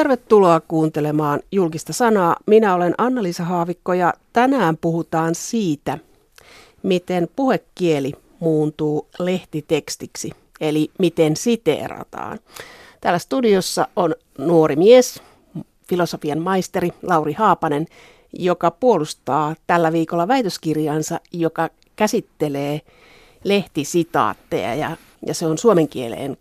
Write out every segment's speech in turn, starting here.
Tervetuloa kuuntelemaan julkista sanaa. Minä olen Anna-Liisa Haavikko ja tänään puhutaan siitä, miten puhekieli muuntuu lehtitekstiksi, eli miten siteerataan. Täällä studiossa on nuori mise, filosofian maisteri Lauri Haapanen, joka puolustaa tällä viikolla väitöskirjansa, joka käsittelee lehtisitaatteja ja, ja se on suomen kieleen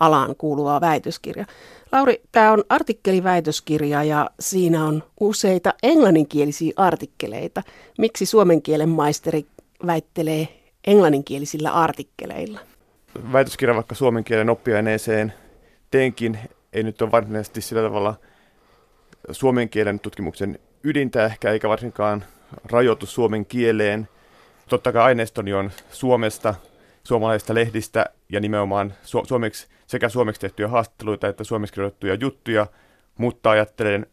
alaan kuuluva väitöskirja. Lauri, tämä on artikkeliväitöskirja ja siinä on useita englanninkielisiä artikkeleita. Miksi suomen kielen maisteri väittelee englanninkielisillä artikkeleilla? Väitöskirja vaikka suomen kielen oppiaineeseen teenkin ei nyt ole varsinaisesti sillä tavalla suomen kielen tutkimuksen ydintä ehkä, eikä varsinkaan rajoitu suomen kieleen. Totta kai aineistoni on Suomesta, suomalaisista lehdistä ja nimenomaan su- suomeksi, sekä suomeksi tehtyjä haastatteluita että suomeksi kirjoitettuja juttuja, mutta ajattelen,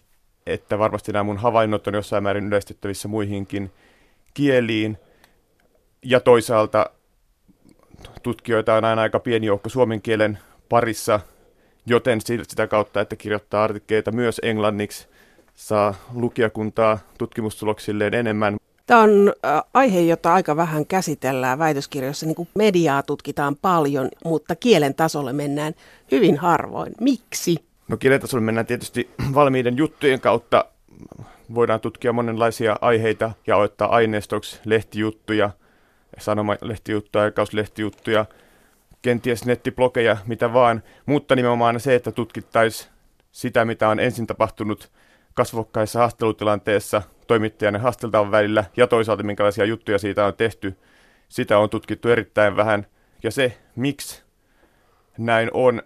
että varmasti nämä mun havainnot on jossain määrin yleistettävissä muihinkin kieliin. Ja toisaalta tutkijoita on aina aika pieni joukko suomen kielen parissa, joten sitä kautta, että kirjoittaa artikkeleita myös englanniksi, saa lukijakuntaa tutkimustuloksilleen enemmän. Tämä on aihe, jota aika vähän käsitellään väitöskirjoissa. Niin kuin mediaa tutkitaan paljon, mutta kielen tasolle mennään hyvin harvoin. Miksi? No kielen tasolle mennään tietysti valmiiden juttujen kautta. Voidaan tutkia monenlaisia aiheita ja ottaa aineistoksi lehtijuttuja, sanomalehtijuttuja, aikauslehti-juttuja, kenties nettiblogeja, mitä vaan. Mutta nimenomaan se, että tutkittaisiin sitä, mitä on ensin tapahtunut kasvokkaissa haastattelutilanteessa toimittajan ja haasteltavan välillä ja toisaalta minkälaisia juttuja siitä on tehty. Sitä on tutkittu erittäin vähän ja se, miksi näin on,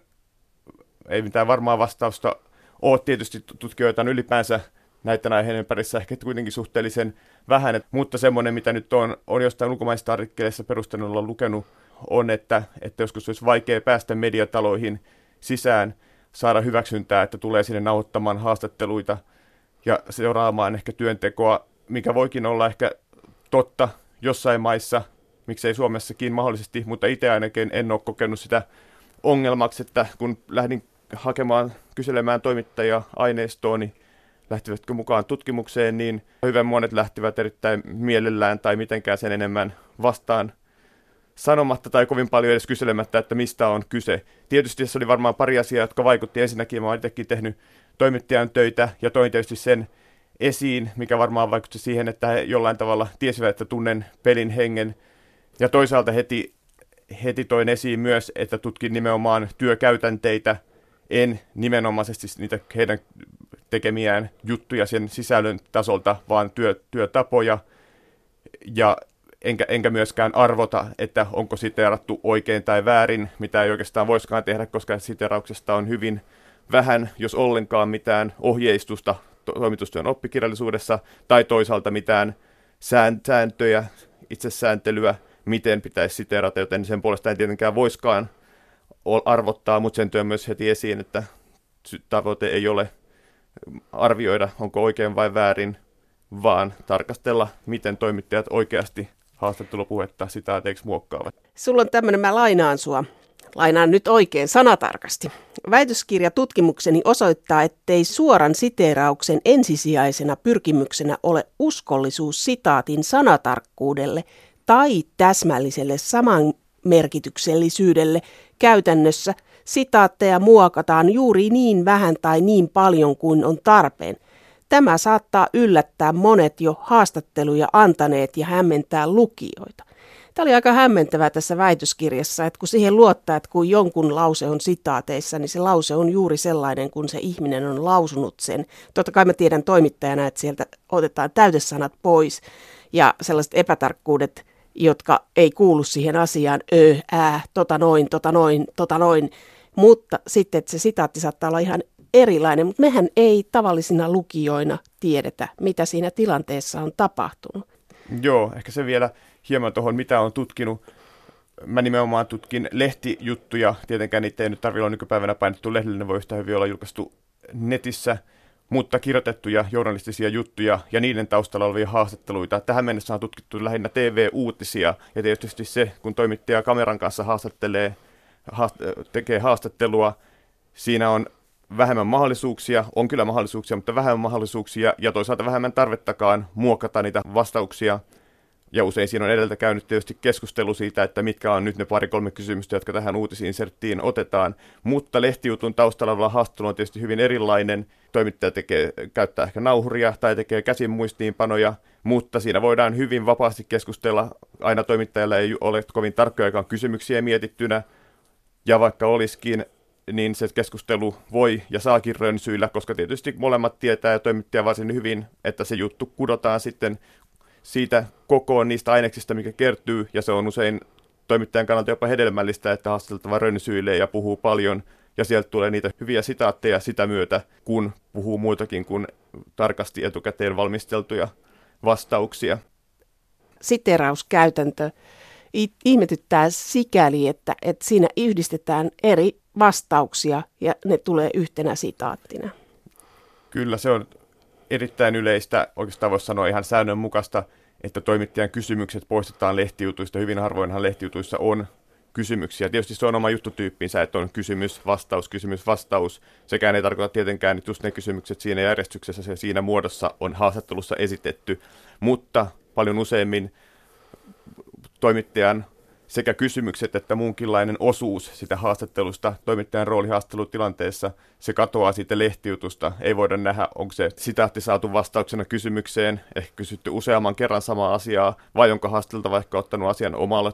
ei mitään varmaa vastausta ole. Tietysti tutkijoita ylipäänsä näiden aiheiden parissa ehkä kuitenkin suhteellisen vähän, mutta semmoinen, mitä nyt on, on jostain ulkomaisista artikkeleissa perustelulla lukenut, on, että, että joskus olisi vaikea päästä mediataloihin sisään, saada hyväksyntää, että tulee sinne nauhoittamaan haastatteluita – ja seuraamaan ehkä työntekoa, mikä voikin olla ehkä totta jossain maissa, miksei Suomessakin mahdollisesti, mutta itse ainakin en ole kokenut sitä ongelmaksi, että kun lähdin hakemaan, kyselemään toimittajia aineistoon, niin lähtivätkö mukaan tutkimukseen, niin hyvin monet lähtivät erittäin mielellään tai mitenkään sen enemmän vastaan sanomatta tai kovin paljon edes kyselemättä, että mistä on kyse. Tietysti tässä oli varmaan pari asiaa, jotka vaikutti. Ensinnäkin mä olen itsekin tehnyt toimittajan töitä ja toin tietysti sen esiin, mikä varmaan vaikutti siihen, että he jollain tavalla tiesivät, että tunnen pelin hengen. Ja toisaalta heti, heti toin esiin myös, että tutkin nimenomaan työkäytänteitä, en nimenomaisesti niitä heidän tekemiään juttuja sen sisällön tasolta, vaan työ, työtapoja. Ja enkä, enkä myöskään arvota, että onko siteerattu oikein tai väärin, mitä ei oikeastaan voisikaan tehdä, koska siteerauksesta on hyvin vähän, jos ollenkaan mitään ohjeistusta toimitustyön oppikirjallisuudessa, tai toisaalta mitään sääntöjä, itsesääntelyä, miten pitäisi siteerata, joten sen puolesta ei tietenkään voiskaan arvottaa, mutta sen työ myös heti esiin, että tavoite ei ole arvioida, onko oikein vai väärin, vaan tarkastella, miten toimittajat oikeasti haastattelupuhetta sitaateiksi muokkaavat. Sulla on tämmöinen, mä lainaan sua. Lainaan nyt oikein sanatarkasti. Väitöskirja tutkimukseni osoittaa, ettei suoran siteerauksen ensisijaisena pyrkimyksenä ole uskollisuus sitaatin sanatarkkuudelle tai täsmälliselle samanmerkityksellisyydelle. Käytännössä sitaatteja muokataan juuri niin vähän tai niin paljon kuin on tarpeen. Tämä saattaa yllättää monet jo haastatteluja antaneet ja hämmentää lukijoita. Tämä oli aika hämmentävää tässä väitöskirjassa, että kun siihen luottaa, että kun jonkun lause on sitaateissa, niin se lause on juuri sellainen, kun se ihminen on lausunut sen. Totta kai mä tiedän toimittajana, että sieltä otetaan täytesanat pois ja sellaiset epätarkkuudet, jotka ei kuulu siihen asiaan, ö, ää, tota noin, tota noin, tota noin. Mutta sitten, että se sitaatti saattaa olla ihan erilainen, mutta mehän ei tavallisina lukijoina tiedetä, mitä siinä tilanteessa on tapahtunut. Joo, ehkä se vielä hieman tuohon, mitä on tutkinut. Mä nimenomaan tutkin lehtijuttuja, tietenkään niitä ei nyt tarvitse olla nykypäivänä painettu lehdelle, ne voi yhtä hyvin olla julkaistu netissä, mutta kirjoitettuja journalistisia juttuja ja niiden taustalla olevia haastatteluita. Tähän mennessä on tutkittu lähinnä TV-uutisia ja tietysti se, kun toimittaja kameran kanssa haastattelee, haast- tekee haastattelua, siinä on vähemmän mahdollisuuksia, on kyllä mahdollisuuksia, mutta vähemmän mahdollisuuksia ja toisaalta vähemmän tarvettakaan muokata niitä vastauksia. Ja usein siinä on edeltä käynyt tietysti keskustelu siitä, että mitkä on nyt ne pari-kolme kysymystä, jotka tähän uutisinserttiin otetaan. Mutta lehtijutun taustalla oleva haastattelu on tietysti hyvin erilainen. Toimittaja tekee, käyttää ehkä nauhuria tai tekee käsin muistiinpanoja, mutta siinä voidaan hyvin vapaasti keskustella. Aina toimittajalla ei ole kovin tarkkoja kysymyksiä mietittynä. Ja vaikka olisikin, niin se keskustelu voi ja saakin rönsyillä, koska tietysti molemmat tietää ja toimittaja varsin hyvin, että se juttu kudotaan sitten siitä kokoon niistä aineksista, mikä kertyy, ja se on usein toimittajan kannalta jopa hedelmällistä, että haastateltava rönsyilee ja puhuu paljon, ja sieltä tulee niitä hyviä sitaatteja sitä myötä, kun puhuu muutakin kuin tarkasti etukäteen valmisteltuja vastauksia. Siterauskäytäntö ihmetyttää sikäli, että, että siinä yhdistetään eri vastauksia ja ne tulee yhtenä sitaattina. Kyllä, se on erittäin yleistä, oikeastaan voisi sanoa ihan säännönmukaista, että toimittajan kysymykset poistetaan lehtijutuista. Hyvin harvoinhan lehtijutuissa on kysymyksiä. Tietysti se on oma juttutyyppinsä, että on kysymys, vastaus, kysymys, vastaus. Sekään ei tarkoita tietenkään, että just ne kysymykset siinä järjestyksessä ja siinä muodossa on haastattelussa esitetty, mutta paljon useimmin toimittajan sekä kysymykset että muunkinlainen osuus sitä haastattelusta, toimittajan rooli haastattelutilanteessa, se katoaa siitä lehtijutusta. Ei voida nähdä, onko se sitaatti saatu vastauksena kysymykseen, ehkä kysytty useamman kerran samaa asiaa, vai onko haastatelta vaikka ottanut asian oma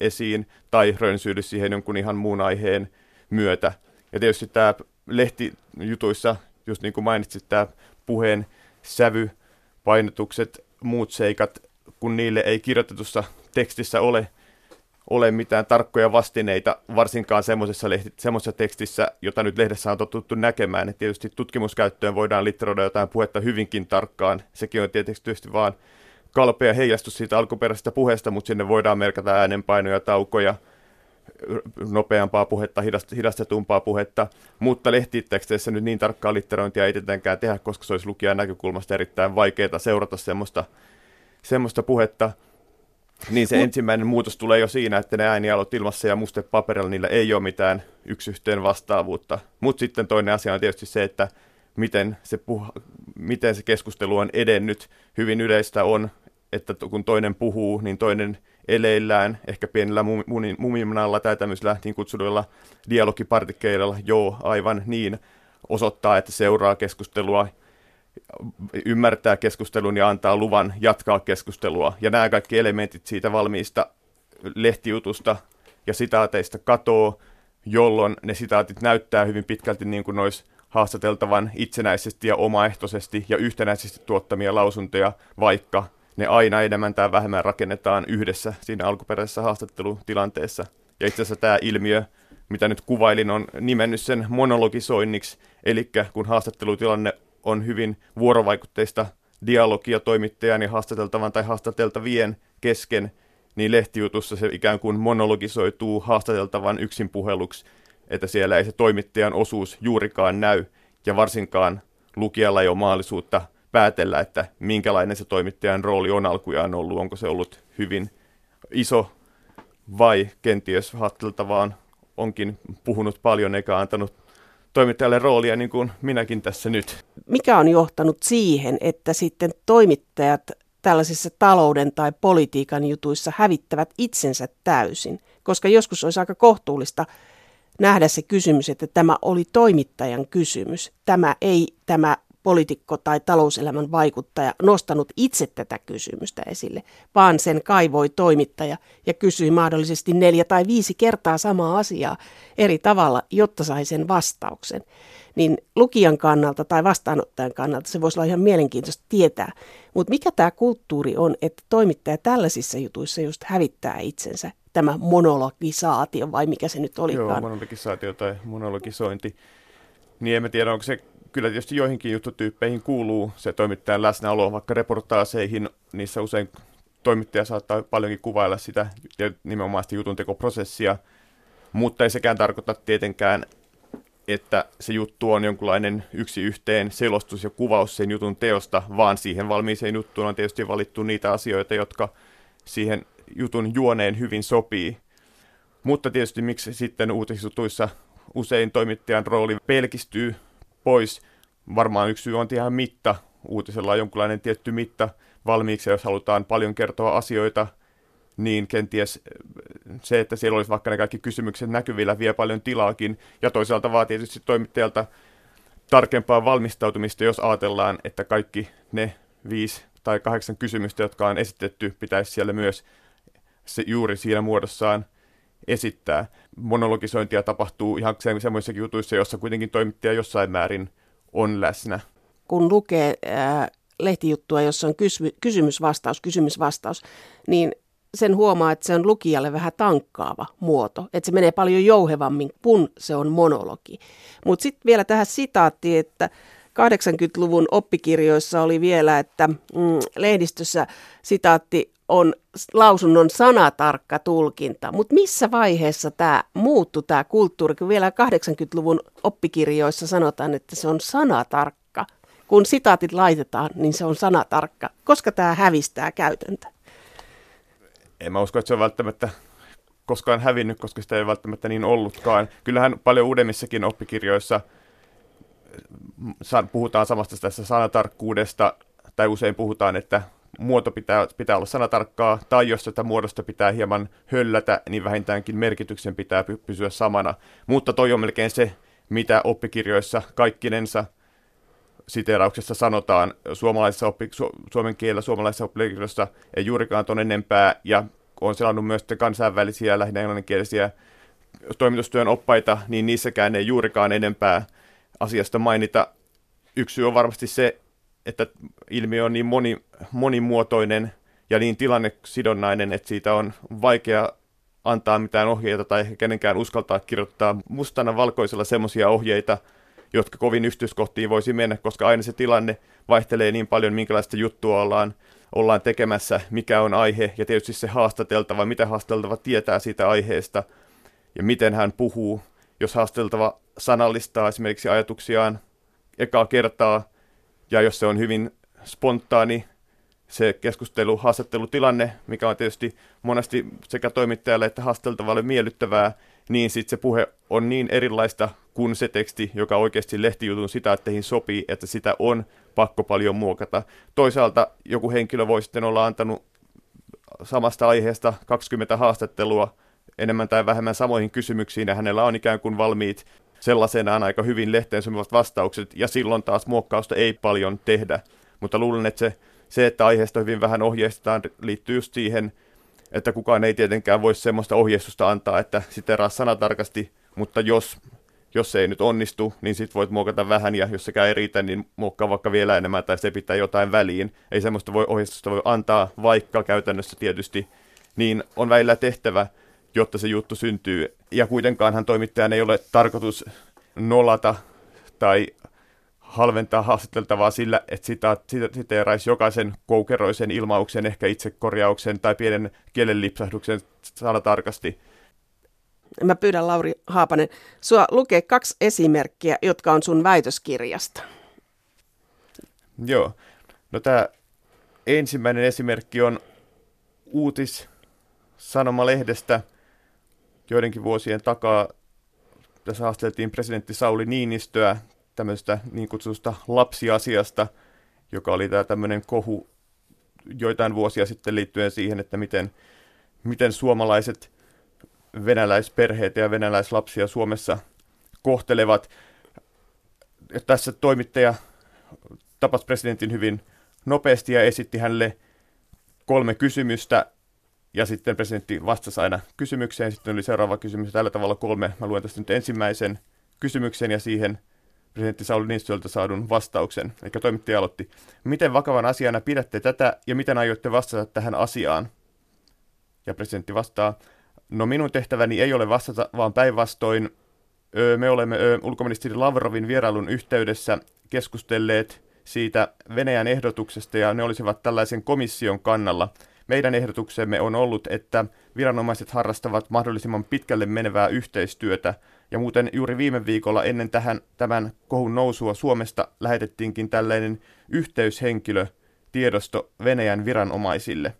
esiin, tai rönsyydy siihen jonkun ihan muun aiheen myötä. Ja tietysti tämä lehtijutuissa, just niin kuin mainitsit, tämä puheen sävy, painotukset, muut seikat, kun niille ei kirjoitetussa tekstissä ole ole mitään tarkkoja vastineita, varsinkaan semmoisessa, lehti, semmoisessa tekstissä, jota nyt lehdessä on totuttu näkemään. Et tietysti tutkimuskäyttöön voidaan litteroida jotain puhetta hyvinkin tarkkaan. Sekin on tietysti vaan kalpea heijastus siitä alkuperäisestä puheesta, mutta sinne voidaan merkata äänenpainoja, taukoja, nopeampaa puhetta, hidastetumpaa puhetta, mutta lehtiteksteissä nyt niin tarkkaa litterointia ei tietenkään tehdä, koska se olisi lukijan näkökulmasta erittäin vaikeaa seurata semmoista, semmoista puhetta. Niin se ensimmäinen muutos tulee jo siinä, että ne äänialot ilmassa ja muste paperilla, niillä ei ole mitään yksi yhteen vastaavuutta. Mutta sitten toinen asia on tietysti se, että miten se, puh- miten se keskustelu on edennyt. Hyvin yleistä on, että kun toinen puhuu, niin toinen eleillään, ehkä pienellä mumimanalla tai tämmöisillä niin kutsuduilla dialogipartikkeilla, joo, aivan niin, osoittaa, että seuraa keskustelua ymmärtää keskustelun ja antaa luvan jatkaa keskustelua. Ja nämä kaikki elementit siitä valmiista lehtijutusta ja sitaateista katoo, jolloin ne sitaatit näyttää hyvin pitkälti niin kuin olisi haastateltavan itsenäisesti ja omaehtoisesti ja yhtenäisesti tuottamia lausuntoja, vaikka ne aina enemmän tai vähemmän rakennetaan yhdessä siinä alkuperäisessä haastattelutilanteessa. Ja itse asiassa tämä ilmiö, mitä nyt kuvailin, on nimennyt sen monologisoinniksi, eli kun haastattelutilanne on hyvin vuorovaikutteista dialogia toimittajan ja haastateltavan tai haastateltavien kesken, niin lehtijutussa se ikään kuin monologisoituu haastateltavan yksin puheluksi, että siellä ei se toimittajan osuus juurikaan näy, ja varsinkaan lukijalla ei ole mahdollisuutta päätellä, että minkälainen se toimittajan rooli on alkujaan ollut, onko se ollut hyvin iso vai kenties haastateltavaan onkin puhunut paljon eikä antanut toimittajalle roolia niin kuin minäkin tässä nyt. Mikä on johtanut siihen, että sitten toimittajat tällaisissa talouden tai politiikan jutuissa hävittävät itsensä täysin? Koska joskus olisi aika kohtuullista nähdä se kysymys, että tämä oli toimittajan kysymys. Tämä ei tämä poliitikko tai talouselämän vaikuttaja nostanut itse tätä kysymystä esille, vaan sen kaivoi toimittaja ja kysyi mahdollisesti neljä tai viisi kertaa samaa asiaa eri tavalla, jotta sai sen vastauksen. Niin lukijan kannalta tai vastaanottajan kannalta se voisi olla ihan mielenkiintoista tietää. Mutta mikä tämä kulttuuri on, että toimittaja tällaisissa jutuissa just hävittää itsensä, tämä monologisaatio vai mikä se nyt olikaan? Joo, monologisaatio tai monologisointi. Niin en tiedä, onko se kyllä tietysti joihinkin juttutyyppeihin kuuluu se toimittajan läsnäolo, vaikka reportaaseihin, niissä usein toimittaja saattaa paljonkin kuvailla sitä ja nimenomaan sitä jutuntekoprosessia, mutta ei sekään tarkoita tietenkään, että se juttu on jonkunlainen yksi yhteen selostus ja kuvaus sen jutun teosta, vaan siihen valmiiseen juttuun on tietysti valittu niitä asioita, jotka siihen jutun juoneen hyvin sopii. Mutta tietysti miksi sitten uutisjutuissa usein toimittajan rooli pelkistyy pois. Varmaan yksi syy on ihan mitta. Uutisella on jonkinlainen tietty mitta valmiiksi, jos halutaan paljon kertoa asioita, niin kenties se, että siellä olisi vaikka ne kaikki kysymykset näkyvillä, vie paljon tilaakin. Ja toisaalta vaatii tietysti toimittajalta tarkempaa valmistautumista, jos ajatellaan, että kaikki ne viisi tai kahdeksan kysymystä, jotka on esitetty, pitäisi siellä myös se juuri siinä muodossaan esittää. Monologisointia tapahtuu ihan semmoisissakin jutuissa, joissa kuitenkin toimittaja jossain määrin on läsnä. Kun lukee äh, lehtijuttua, jossa on kysy- kysymysvastaus, kysymysvastaus, niin sen huomaa, että se on lukijalle vähän tankkaava muoto, että se menee paljon jouhevammin, kun se on monologi. Mutta sitten vielä tähän sitaattiin, että 80-luvun oppikirjoissa oli vielä, että mm, lehdistössä sitaatti on lausunnon sanatarkka tulkinta. Mutta missä vaiheessa tämä muuttui tämä kulttuuri, kun vielä 80-luvun oppikirjoissa sanotaan, että se on sanatarkka. Kun sitaatit laitetaan, niin se on sanatarkka. Koska tämä hävistää käytäntö? En mä usko, että se on välttämättä koskaan hävinnyt, koska sitä ei välttämättä niin ollutkaan. Kyllähän paljon uudemmissakin oppikirjoissa puhutaan samasta tässä sanatarkkuudesta, tai usein puhutaan, että muoto pitää, pitää olla sanatarkkaa, tai jos tätä muodosta pitää hieman höllätä, niin vähintäänkin merkityksen pitää pysyä samana. Mutta toi on melkein se, mitä oppikirjoissa kaikkinensa siteerauksessa sanotaan suomalaisessa oppi, su, suomen kielellä suomalaisessa oppikirjoissa ei juurikaan ton enempää, ja on selannut myös kansainvälisiä, lähinnä englanninkielisiä toimitustyön oppaita, niin niissäkään ei juurikaan enempää asiasta mainita. Yksi syy on varmasti se, että ilmiö on niin moni, monimuotoinen ja niin tilannesidonnainen, että siitä on vaikea antaa mitään ohjeita tai kenenkään uskaltaa kirjoittaa mustana valkoisella semmoisia ohjeita, jotka kovin yksityiskohtiin voisi mennä, koska aina se tilanne vaihtelee niin paljon, minkälaista juttua ollaan, ollaan tekemässä, mikä on aihe, ja tietysti se haastateltava, mitä haastateltava tietää siitä aiheesta, ja miten hän puhuu. Jos haastateltava sanallistaa esimerkiksi ajatuksiaan ekaa kertaa, ja jos se on hyvin spontaani se keskustelu, haastattelutilanne, mikä on tietysti monesti sekä toimittajalle että haasteltavalle miellyttävää, niin sitten se puhe on niin erilaista kuin se teksti, joka oikeasti lehtijutun sitaatteihin sopii, että sitä on pakko paljon muokata. Toisaalta joku henkilö voi sitten olla antanut samasta aiheesta 20 haastattelua enemmän tai vähemmän samoihin kysymyksiin, ja hänellä on ikään kuin valmiit sellaisenaan aika hyvin lehteen sopivat vastaukset, ja silloin taas muokkausta ei paljon tehdä. Mutta luulen, että se, se että aiheesta hyvin vähän ohjeistetaan, liittyy just siihen, että kukaan ei tietenkään voi semmoista ohjeistusta antaa, että siteraa sanatarkasti, mutta jos, jos se ei nyt onnistu, niin sit voit muokata vähän, ja jos sekään ei riitä, niin muokkaa vaikka vielä enemmän, tai se pitää jotain väliin. Ei semmoista voi, ohjeistusta voi antaa, vaikka käytännössä tietysti niin on välillä tehtävä, jotta se juttu syntyy. Ja kuitenkaanhan toimittajan ei ole tarkoitus nolata tai halventaa haastateltavaa sillä, että sitä siteeraisi jokaisen koukeroisen ilmauksen, ehkä itsekorjauksen tai pienen kielenlipsahduksen sanatarkasti. Mä pyydän Lauri Haapanen sua lukee kaksi esimerkkiä, jotka on sun väitöskirjasta. Joo. No tämä ensimmäinen esimerkki on uutis Sanomalehdestä joidenkin vuosien takaa. Tässä haasteltiin presidentti Sauli Niinistöä tämmöistä niin kutsusta lapsiasiasta, joka oli tämä tämmöinen kohu joitain vuosia sitten liittyen siihen, että miten, miten suomalaiset venäläisperheet ja venäläislapsia Suomessa kohtelevat. Ja tässä toimittaja tapasi presidentin hyvin nopeasti ja esitti hänelle kolme kysymystä, ja sitten presidentti vastasi aina kysymykseen. Sitten oli seuraava kysymys, tällä tavalla kolme. Mä luen tästä nyt ensimmäisen kysymyksen ja siihen presidentti Sauli Niinistöltä saadun vastauksen. Eli toimittaja aloitti. Miten vakavan asiana pidätte tätä ja miten aiotte vastata tähän asiaan? Ja presidentti vastaa, no minun tehtäväni ei ole vastata, vaan päinvastoin me olemme ulkoministeri Lavrovin vierailun yhteydessä keskustelleet siitä Venäjän ehdotuksesta ja ne olisivat tällaisen komission kannalla. Meidän ehdotuksemme on ollut, että viranomaiset harrastavat mahdollisimman pitkälle menevää yhteistyötä ja muuten juuri viime viikolla ennen tähän, tämän kohun nousua Suomesta lähetettiinkin tällainen yhteyshenkilö tiedosto Venäjän viranomaisille.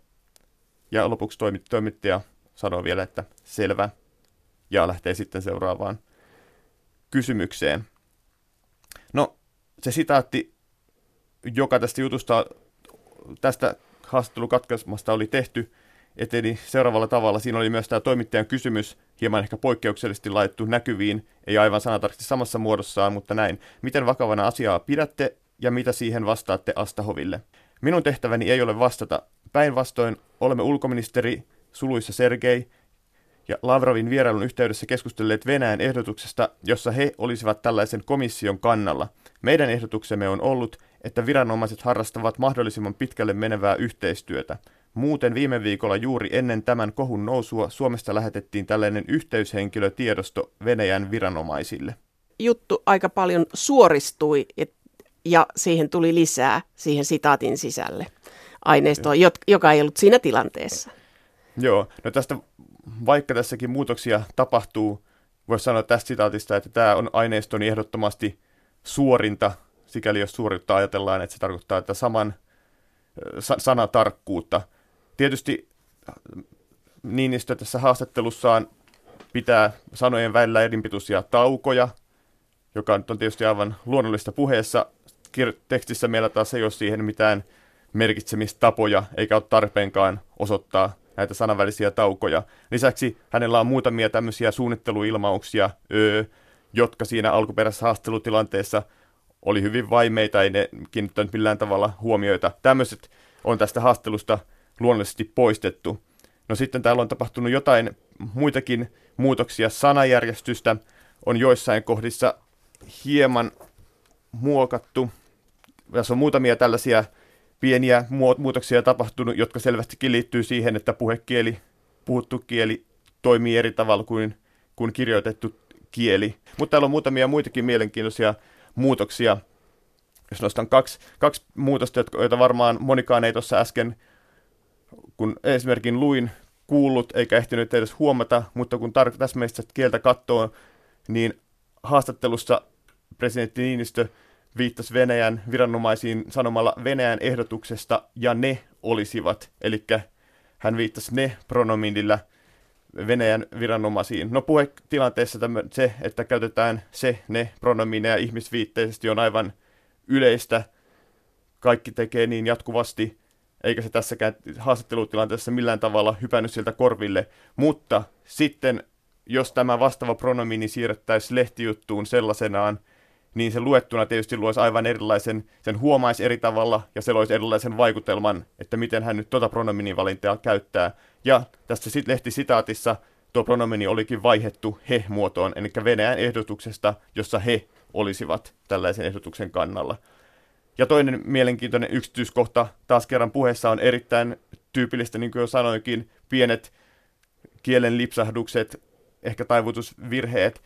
Ja lopuksi toimittaja sanoo vielä, että selvä, ja lähtee sitten seuraavaan kysymykseen. No, se sitaatti, joka tästä jutusta, tästä haastattelukatkaismasta oli tehty, eteni seuraavalla tavalla. Siinä oli myös tämä toimittajan kysymys, hieman ehkä poikkeuksellisesti laittu näkyviin, ei aivan sanatarkasti samassa muodossaan, mutta näin. Miten vakavana asiaa pidätte ja mitä siihen vastaatte Astahoville? Minun tehtäväni ei ole vastata. Päinvastoin olemme ulkoministeri suluissa Sergei ja Lavrovin vierailun yhteydessä keskustelleet Venäjän ehdotuksesta, jossa he olisivat tällaisen komission kannalla. Meidän ehdotuksemme on ollut, että viranomaiset harrastavat mahdollisimman pitkälle menevää yhteistyötä. Muuten viime viikolla juuri ennen tämän kohun nousua Suomesta lähetettiin tällainen yhteyshenkilötiedosto Venäjän viranomaisille. Juttu aika paljon suoristui ja siihen tuli lisää siihen sitaatin sisälle aineistoa, joka ei ollut siinä tilanteessa. Joo, no tästä vaikka tässäkin muutoksia tapahtuu, voisi sanoa tästä sitaatista, että tämä on aineistoni ehdottomasti suorinta, sikäli jos suorittaa ajatellaan, että se tarkoittaa, että saman sa- sanatarkkuutta. Tietysti Niinistö tässä haastattelussaan pitää sanojen välillä erinpituisia taukoja, joka on tietysti aivan luonnollista puheessa. Tekstissä meillä taas ei ole siihen mitään merkitsemistapoja, eikä ole tarpeenkaan osoittaa näitä sanavälisiä taukoja. Lisäksi hänellä on muutamia tämmöisiä suunnitteluilmauksia, öö, jotka siinä alkuperäisessä haastelutilanteessa oli hyvin vaimeita, ei ne kiinnittänyt millään tavalla huomioita. Tämmöiset on tästä haastelusta luonnollisesti poistettu. No sitten täällä on tapahtunut jotain muitakin muutoksia. Sanajärjestystä on joissain kohdissa hieman muokattu. Tässä on muutamia tällaisia pieniä muutoksia tapahtunut, jotka selvästikin liittyy siihen, että puhekieli, puhuttu kieli toimii eri tavalla kuin, kuin kirjoitettu kieli. Mutta täällä on muutamia muitakin mielenkiintoisia muutoksia. Jos nostan kaksi, kaksi muutosta, joita varmaan monikaan ei tuossa äsken, kun esimerkin luin, kuullut eikä ehtinyt edes huomata, mutta kun tar- täsmäistä kieltä katsoo, niin haastattelussa presidentti Niinistö viittasi Venäjän viranomaisiin sanomalla Venäjän ehdotuksesta ja ne olisivat. Eli hän viittasi ne pronominilla Venäjän viranomaisiin. No puhetilanteessa se, että käytetään se, ne pronomineja ihmisviitteisesti on aivan yleistä. Kaikki tekee niin jatkuvasti, eikä se tässäkään haastattelutilanteessa millään tavalla hypännyt sieltä korville. Mutta sitten, jos tämä vastaava pronomini siirrettäisiin lehtijuttuun sellaisenaan, niin se luettuna tietysti luoisi aivan erilaisen, sen huomaisi eri tavalla ja se loisi erilaisen vaikutelman, että miten hän nyt tuota pronominin valintaa käyttää. Ja tässä sit lehtisitaatissa tuo pronomini olikin vaihettu he-muotoon, eli Venäjän ehdotuksesta, jossa he olisivat tällaisen ehdotuksen kannalla. Ja toinen mielenkiintoinen yksityiskohta taas kerran puheessa on erittäin tyypillistä, niin kuin jo sanoinkin, pienet kielen lipsahdukset, ehkä taivutusvirheet,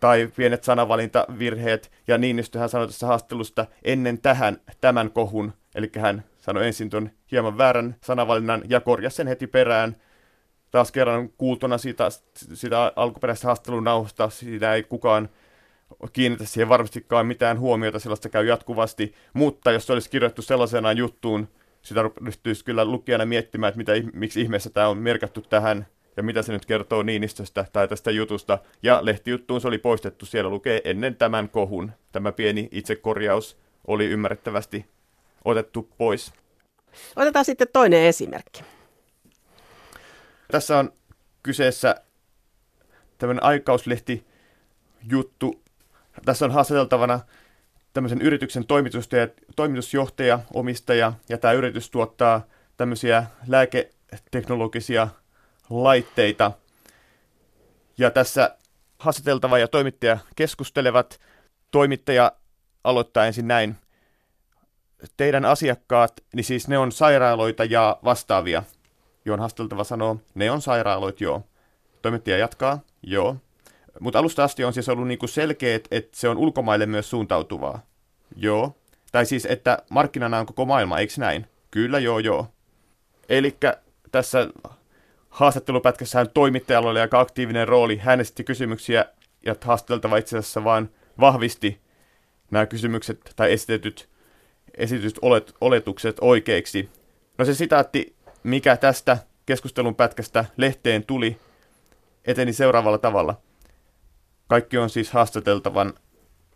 tai pienet sanavalintavirheet, ja Niinistöhän sanoi tässä haastattelusta ennen tähän tämän kohun, eli hän sanoi ensin tuon hieman väärän sanavalinnan ja korjasi sen heti perään. Taas kerran kuultuna sitä, sitä alkuperäistä haastelun nauhoista, siitä ei kukaan kiinnitä siihen varmastikaan mitään huomiota, sellaista käy jatkuvasti, mutta jos se olisi kirjoittu sellaisena juttuun, sitä ryhtyisi kyllä lukijana miettimään, että mitä, miksi ihmeessä tämä on merkattu tähän ja mitä se nyt kertoo Niinistöstä tai tästä jutusta. Ja lehtijuttuun se oli poistettu, siellä lukee ennen tämän kohun. Tämä pieni itsekorjaus oli ymmärrettävästi otettu pois. Otetaan sitten toinen esimerkki. Tässä on kyseessä tämmöinen aikauslehti juttu. Tässä on haastateltavana tämmöisen yrityksen toimitusjohtaja, toimitusjohtaja, omistaja, ja tämä yritys tuottaa tämmöisiä lääketeknologisia laitteita. Ja tässä haastateltava ja toimittaja keskustelevat. Toimittaja aloittaa ensin näin. Teidän asiakkaat, niin siis ne on sairaaloita ja vastaavia. Joon haasteltava sanoo, ne on sairaaloit, joo. Toimittaja jatkaa, joo. Mutta alusta asti on siis ollut niinku selkeä, että se on ulkomaille myös suuntautuvaa. Joo. Tai siis, että markkinana on koko maailma, eikö näin? Kyllä, joo, joo. Eli tässä haastattelupätkässähän toimittajalla oli aika aktiivinen rooli. Hän esitti kysymyksiä ja haasteltava itse asiassa vaan vahvisti nämä kysymykset tai esitetyt, esityt olet, oletukset oikeiksi. No se sitaatti, mikä tästä keskustelun pätkästä lehteen tuli, eteni seuraavalla tavalla. Kaikki on siis haastateltavan,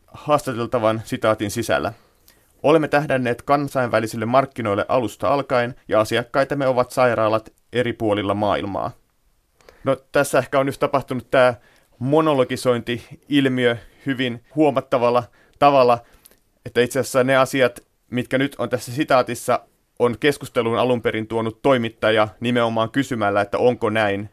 haastateltavan sitaatin sisällä. Olemme tähdänneet kansainvälisille markkinoille alusta alkaen ja asiakkaitamme ovat sairaalat eri puolilla maailmaa. No tässä ehkä on nyt tapahtunut tämä monologisointi-ilmiö hyvin huomattavalla tavalla, että itse asiassa ne asiat, mitkä nyt on tässä sitaatissa, on keskusteluun alun perin tuonut toimittaja nimenomaan kysymällä, että onko näin.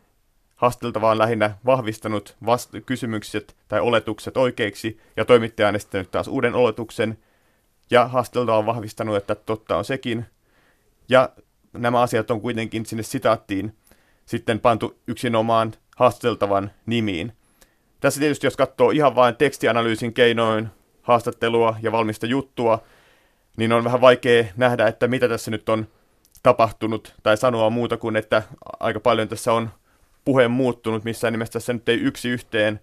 Haasteltava on lähinnä vahvistanut vast- kysymykset tai oletukset oikeiksi, ja toimittaja on esittänyt taas uuden oletuksen, ja haasteltava on vahvistanut, että totta on sekin. Ja nämä asiat on kuitenkin sinne sitaattiin sitten pantu yksinomaan haasteltavan nimiin. Tässä tietysti, jos katsoo ihan vain tekstianalyysin keinoin haastattelua ja valmista juttua, niin on vähän vaikea nähdä, että mitä tässä nyt on tapahtunut, tai sanoa muuta kuin, että aika paljon tässä on puheen muuttunut, missään nimessä tässä nyt ei yksi yhteen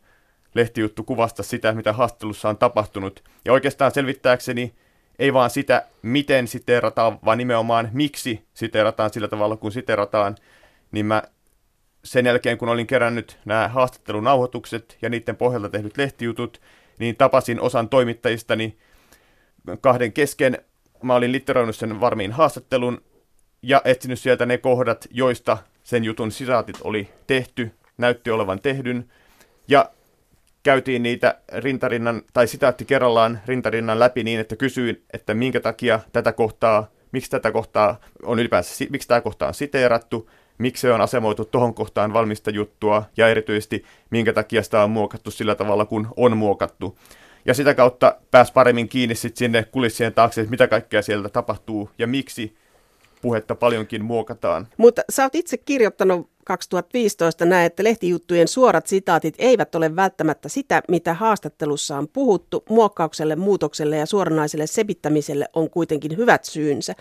lehtijuttu kuvasta sitä, mitä haastattelussa on tapahtunut. Ja oikeastaan selvittääkseni ei vaan sitä, miten siteerataan, vaan nimenomaan miksi siteerataan sillä tavalla, kun siteerataan, niin mä sen jälkeen, kun olin kerännyt nämä haastattelunauhoitukset ja niiden pohjalta tehdyt lehtijutut, niin tapasin osan toimittajistani kahden kesken. Mä olin litteroinut sen varmiin haastattelun ja etsinyt sieltä ne kohdat, joista sen jutun sisaatit oli tehty, näytti olevan tehdyn. Ja käytiin niitä rintarinnan, tai sitaatti kerrallaan rintarinnan läpi niin, että kysyin, että minkä takia tätä kohtaa, miksi tätä kohtaa on ylipäänsä, miksi tämä kohta on siteerattu, miksi se on asemoitu tuohon kohtaan valmista juttua, ja erityisesti minkä takia sitä on muokattu sillä tavalla, kun on muokattu. Ja sitä kautta pääsi paremmin kiinni sit sinne kulissien taakse, että mitä kaikkea sieltä tapahtuu ja miksi puhetta paljonkin muokataan. Mutta sä oot itse kirjoittanut 2015 näin, että lehtijuttujen suorat sitaatit eivät ole välttämättä sitä, mitä haastattelussa on puhuttu. Muokkaukselle, muutokselle ja suoranaiselle sepittämiselle on kuitenkin hyvät syynsä.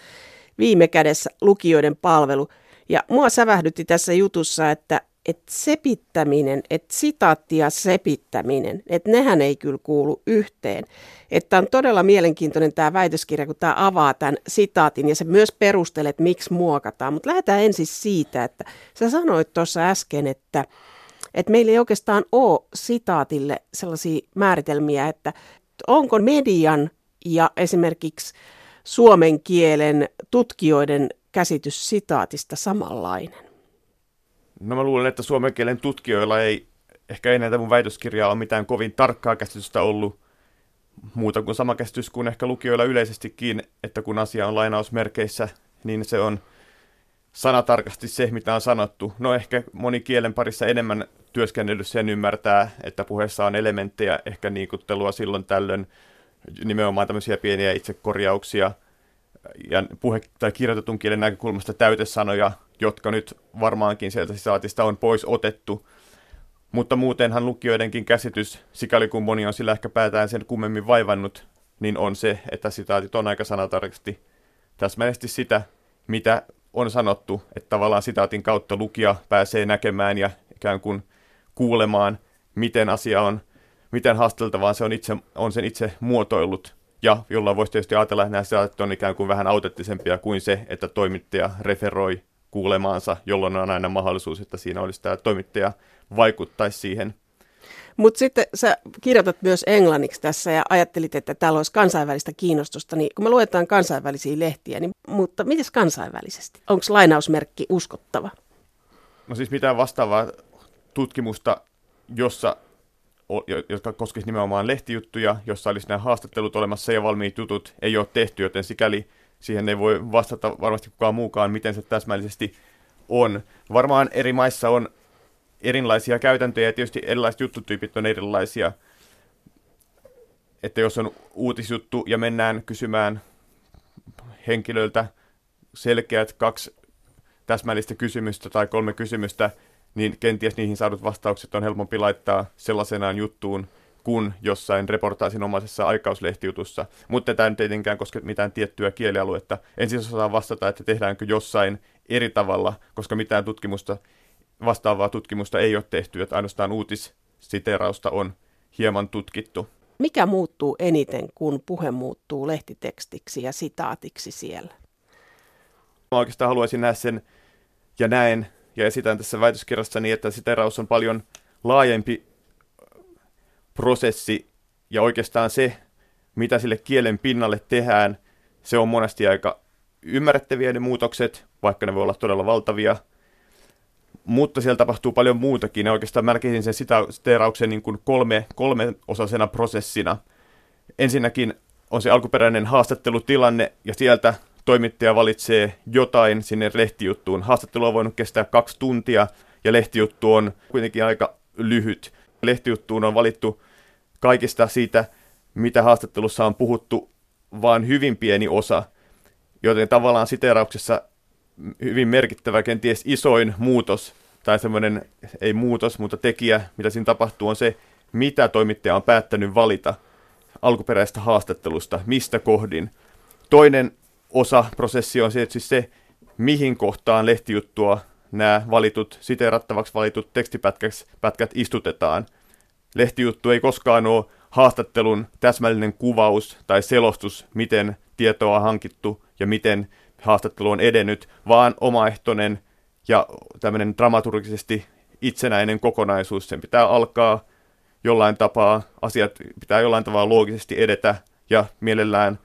Viime kädessä lukijoiden palvelu. Ja mua sävähdytti tässä jutussa, että että sepittäminen, että sitaatti ja sepittäminen, että nehän ei kyllä kuulu yhteen. Että on todella mielenkiintoinen tämä väitöskirja, kun tämä avaa tämän sitaatin ja se myös perustelee, että miksi muokataan. Mutta lähdetään ensin siitä, että sä sanoit tuossa äsken, että, että meillä ei oikeastaan ole sitaatille sellaisia määritelmiä, että onko median ja esimerkiksi suomen kielen tutkijoiden käsitys sitaatista samanlainen? No mä luulen, että suomen kielen tutkijoilla ei ehkä ennen tätä mun väitöskirjaa ole mitään kovin tarkkaa käsitystä ollut muuta kuin sama käsitys kuin ehkä lukijoilla yleisestikin, että kun asia on lainausmerkeissä, niin se on sanatarkasti se, mitä on sanottu. No ehkä moni kielen parissa enemmän työskennellyt sen ymmärtää, että puheessa on elementtejä, ehkä niikuttelua silloin tällöin, nimenomaan tämmöisiä pieniä itsekorjauksia ja puhe- tai kirjoitetun kielen näkökulmasta täytesanoja, jotka nyt varmaankin sieltä sisaatista on pois otettu. Mutta muutenhan lukijoidenkin käsitys, sikäli kun moni on sillä ehkä päätään sen kummemmin vaivannut, niin on se, että sitaatit on aika sanatarkasti täsmällisesti sitä, mitä on sanottu, että tavallaan sitaatin kautta lukija pääsee näkemään ja ikään kuin kuulemaan, miten asia on, miten haasteltavaa se on, itse, on sen itse muotoillut. Ja jollain voisi tietysti ajatella, että nämä sitaatit on ikään kuin vähän autettisempia kuin se, että toimittaja referoi kuulemaansa, jolloin on aina mahdollisuus, että siinä olisi tämä toimittaja vaikuttaisi siihen. Mutta sitten sä kirjoitat myös englanniksi tässä ja ajattelit, että täällä olisi kansainvälistä kiinnostusta, niin kun me luetaan kansainvälisiä lehtiä, niin mutta miten kansainvälisesti? Onko lainausmerkki uskottava? No siis mitään vastaavaa tutkimusta, jossa jotka koskisi nimenomaan lehtijuttuja, jossa olisi nämä haastattelut olemassa ja valmiit jutut, ei ole tehty, joten sikäli siihen ei voi vastata varmasti kukaan muukaan, miten se täsmällisesti on. Varmaan eri maissa on erilaisia käytäntöjä ja tietysti erilaiset juttutyypit on erilaisia. Että jos on uutisjuttu ja mennään kysymään henkilöltä selkeät kaksi täsmällistä kysymystä tai kolme kysymystä, niin kenties niihin saadut vastaukset on helpompi laittaa sellaisenaan juttuun kuin jossain reportaasinomaisessa aikauslehtijutussa. Mutta tämä ei tietenkään koske mitään tiettyä kielialuetta. En siis osaa vastata, että tehdäänkö jossain eri tavalla, koska mitään tutkimusta, vastaavaa tutkimusta ei ole tehty, että ainoastaan uutissiterausta on hieman tutkittu. Mikä muuttuu eniten, kun puhe muuttuu lehtitekstiksi ja sitaatiksi siellä? Mä oikeastaan haluaisin nähdä sen ja näen ja esitän tässä väitöskirjassa niin, että siteraus on paljon laajempi prosessi ja oikeastaan se, mitä sille kielen pinnalle tehdään, se on monesti aika ymmärrettäviä ne muutokset, vaikka ne voi olla todella valtavia, mutta siellä tapahtuu paljon muutakin. Ja oikeastaan märkisin sen siteerauksen niin kuin kolme, kolme osasena prosessina. Ensinnäkin on se alkuperäinen haastattelutilanne, ja sieltä toimittaja valitsee jotain sinne lehtijuttuun. Haastattelu on voinut kestää kaksi tuntia, ja lehtijuttu on kuitenkin aika lyhyt. Lehtijuttuun on valittu kaikista siitä, mitä haastattelussa on puhuttu, vain hyvin pieni osa, joten tavallaan siteerauksessa hyvin merkittävä, kenties isoin muutos, tai semmoinen, ei muutos, mutta tekijä, mitä siinä tapahtuu, on se, mitä toimittaja on päättänyt valita alkuperäisestä haastattelusta, mistä kohdin. Toinen osa prosessia on se, siis se, mihin kohtaan lehtijuttua nämä valitut, siteerattavaksi valitut tekstipätkät istutetaan. Lehtijuttu ei koskaan ole haastattelun täsmällinen kuvaus tai selostus, miten tietoa on hankittu ja miten haastattelu on edennyt, vaan omaehtoinen ja tämmöinen dramaturgisesti itsenäinen kokonaisuus. Sen pitää alkaa jollain tapaa, asiat pitää jollain tavalla loogisesti edetä ja mielellään,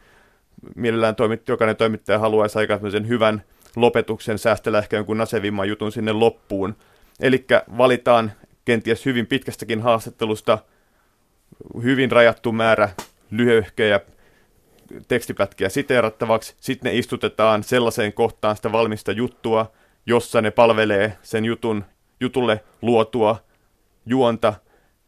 mielellään toimit, jokainen toimittaja haluaisi aika hyvän lopetuksen säästellä ehkä jonkun nasevimman jutun sinne loppuun. Eli valitaan kenties hyvin pitkästäkin haastattelusta. Hyvin rajattu määrä lyhyehköjä tekstipätkiä siteerattavaksi, sitten ne istutetaan sellaiseen kohtaan sitä valmista juttua, jossa ne palvelee sen jutun, jutulle luotua juonta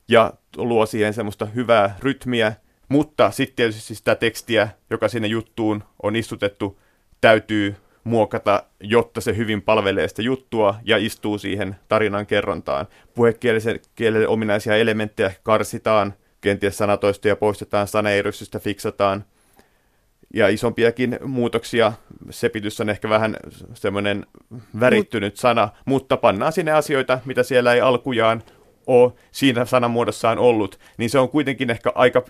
ja luo siihen semmoista hyvää rytmiä, mutta sitten tietysti sitä tekstiä, joka sinne juttuun on istutettu, täytyy muokata, jotta se hyvin palvelee sitä juttua ja istuu siihen tarinan kerrontaan. Puhekielelle ominaisia elementtejä karsitaan, kenties sanatoistoja poistetaan, saneerystystä fiksataan, ja isompiakin muutoksia. Sepitys on ehkä vähän semmoinen värittynyt sana, mutta pannaan sinne asioita, mitä siellä ei alkujaan ole siinä sanamuodossaan ollut, niin se on kuitenkin ehkä aika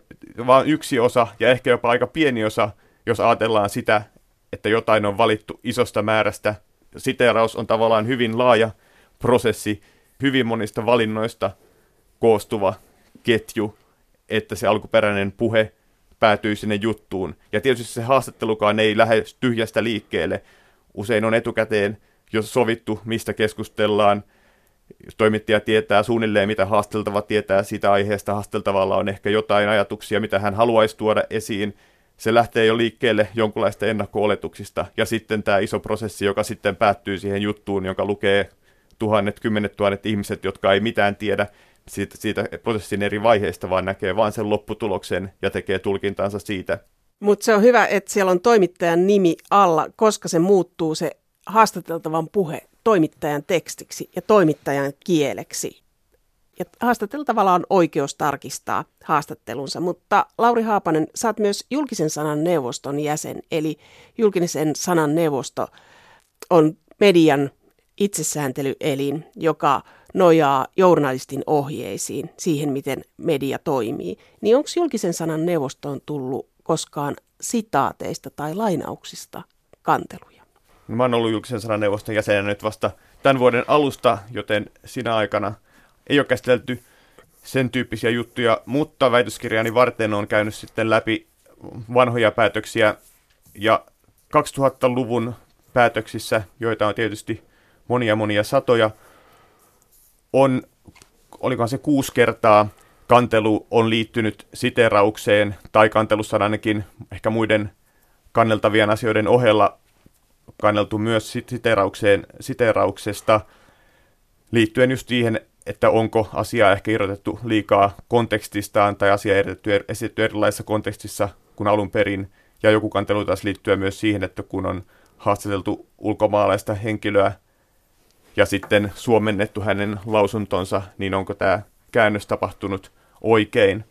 vain yksi osa ja ehkä jopa aika pieni osa, jos ajatellaan sitä, että jotain on valittu isosta määrästä. Siteeraus on tavallaan hyvin laaja prosessi, hyvin monista valinnoista koostuva ketju, että se alkuperäinen puhe päätyy sinne juttuun. Ja tietysti se haastattelukaan ei lähde tyhjästä liikkeelle. Usein on etukäteen jo sovittu, mistä keskustellaan. Jos toimittaja tietää suunnilleen, mitä haasteltava tietää siitä aiheesta, haasteltavalla on ehkä jotain ajatuksia, mitä hän haluaisi tuoda esiin. Se lähtee jo liikkeelle jonkunlaista ennakko-oletuksista. Ja sitten tämä iso prosessi, joka sitten päättyy siihen juttuun, jonka lukee tuhannet, kymmenet tuhannet ihmiset, jotka ei mitään tiedä, siitä, siitä prosessin eri vaiheista, vaan näkee vain sen lopputuloksen ja tekee tulkintansa siitä. Mutta se on hyvä, että siellä on toimittajan nimi alla, koska se muuttuu se haastateltavan puhe toimittajan tekstiksi ja toimittajan kieleksi. Ja haastateltavalla on oikeus tarkistaa haastattelunsa, mutta Lauri Haapanen, oot myös julkisen sanan neuvoston jäsen, eli julkisen sanan neuvosto on median itsesääntelyelin, joka nojaa journalistin ohjeisiin siihen, miten media toimii, niin onko julkisen sanan neuvostoon tullut koskaan sitaateista tai lainauksista kanteluja? No, mä oon ollut julkisen sanan neuvoston jäsenenä nyt vasta tämän vuoden alusta, joten sinä aikana ei ole käsitelty sen tyyppisiä juttuja, mutta väitöskirjani varten on käynyt sitten läpi vanhoja päätöksiä ja 2000-luvun päätöksissä, joita on tietysti monia monia satoja, on, olikohan se kuusi kertaa, kantelu on liittynyt siteraukseen, tai kantelussa on ainakin ehkä muiden kanneltavien asioiden ohella kanneltu myös siteraukseen, siterauksesta liittyen just siihen, että onko asia ehkä irrotettu liikaa kontekstistaan tai asia esitetty, esitetty erilaisessa kontekstissa kuin alun perin. Ja joku kantelu taas liittyy myös siihen, että kun on haastateltu ulkomaalaista henkilöä ja sitten suomennettu hänen lausuntonsa, niin onko tämä käännös tapahtunut oikein.